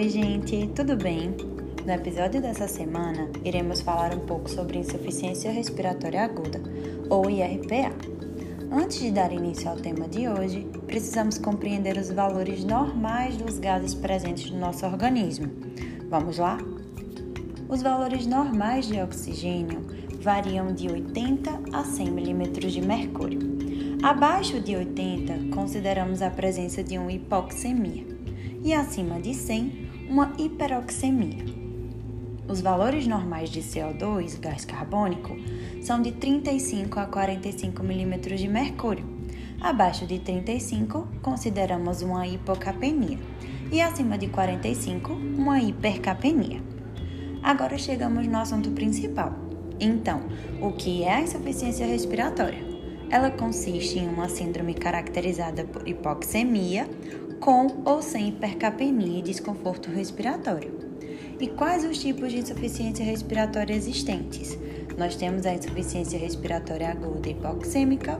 Oi, gente, tudo bem? No episódio dessa semana, iremos falar um pouco sobre insuficiência respiratória aguda, ou IRPA. Antes de dar início ao tema de hoje, precisamos compreender os valores normais dos gases presentes no nosso organismo. Vamos lá? Os valores normais de oxigênio variam de 80 a 100 milímetros de mercúrio. Abaixo de 80, consideramos a presença de uma hipoxemia e acima de 100, uma hiperoxemia. Os valores normais de CO2, gás carbônico, são de 35 a 45 milímetros de mercúrio. Abaixo de 35, consideramos uma hipocapenia e acima de 45, uma hipercapenia. Agora chegamos no assunto principal. Então, o que é a insuficiência respiratória? Ela consiste em uma síndrome caracterizada por hipoxemia com ou sem hipercapnia e desconforto respiratório. E quais os tipos de insuficiência respiratória existentes? Nós temos a insuficiência respiratória aguda hipoxêmica,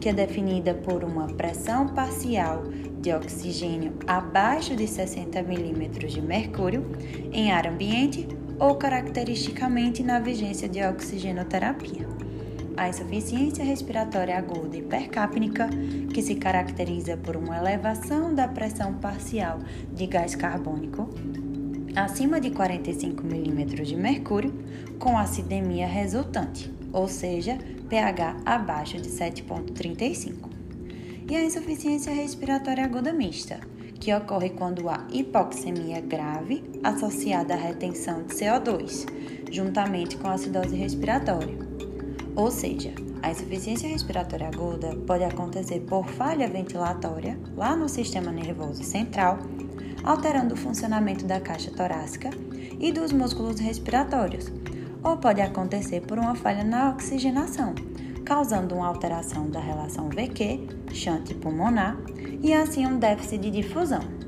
que é definida por uma pressão parcial de oxigênio abaixo de 60 milímetros de mercúrio em ar ambiente ou caracteristicamente na vigência de oxigenoterapia a insuficiência respiratória aguda hipercapnica, que se caracteriza por uma elevação da pressão parcial de gás carbônico acima de 45 mm de mercúrio, com acidemia resultante, ou seja, pH abaixo de 7,35. E a insuficiência respiratória aguda mista, que ocorre quando há hipoxemia grave associada à retenção de CO2, juntamente com acidose respiratória ou seja, a insuficiência respiratória aguda pode acontecer por falha ventilatória lá no sistema nervoso central, alterando o funcionamento da caixa torácica e dos músculos respiratórios, ou pode acontecer por uma falha na oxigenação, causando uma alteração da relação VQ, chante pulmonar, e assim um déficit de difusão.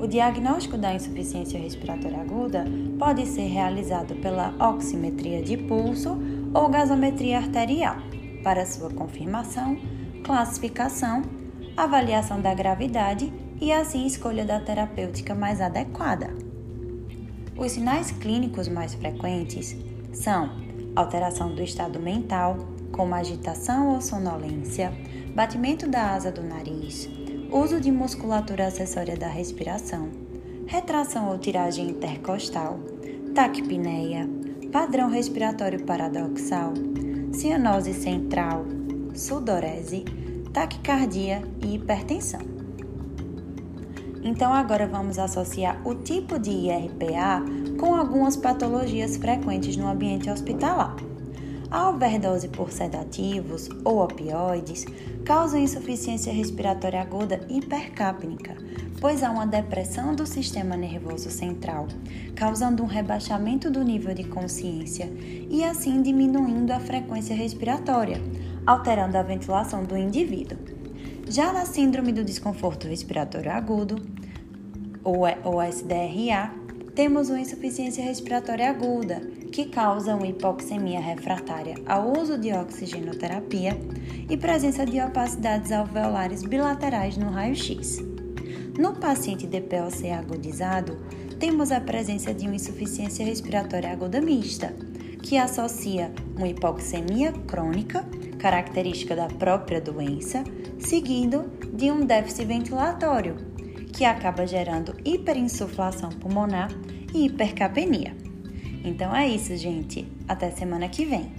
O diagnóstico da insuficiência respiratória aguda pode ser realizado pela oximetria de pulso ou gasometria arterial, para sua confirmação, classificação, avaliação da gravidade e assim escolha da terapêutica mais adequada. Os sinais clínicos mais frequentes são alteração do estado mental, como agitação ou sonolência, batimento da asa do nariz, uso de musculatura acessória da respiração, retração ou tiragem intercostal, taquipneia, padrão respiratório paradoxal, cianose central, sudorese, taquicardia e hipertensão. Então agora vamos associar o tipo de IRPA com algumas patologias frequentes no ambiente hospitalar. A overdose por sedativos ou opioides causa insuficiência respiratória aguda hipercapnica, pois há uma depressão do sistema nervoso central, causando um rebaixamento do nível de consciência e assim diminuindo a frequência respiratória, alterando a ventilação do indivíduo. Já na síndrome do desconforto respiratório agudo, ou SDRA, temos uma insuficiência respiratória aguda, que causa uma hipoxemia refratária ao uso de oxigenoterapia e presença de opacidades alveolares bilaterais no raio-x. No paciente DPOC agudizado, temos a presença de uma insuficiência respiratória aguda mista, que associa uma hipoxemia crônica, característica da própria doença, seguido de um déficit ventilatório, que acaba gerando hiperinsuflação pulmonar e hipercapenia. Então é isso, gente. Até semana que vem.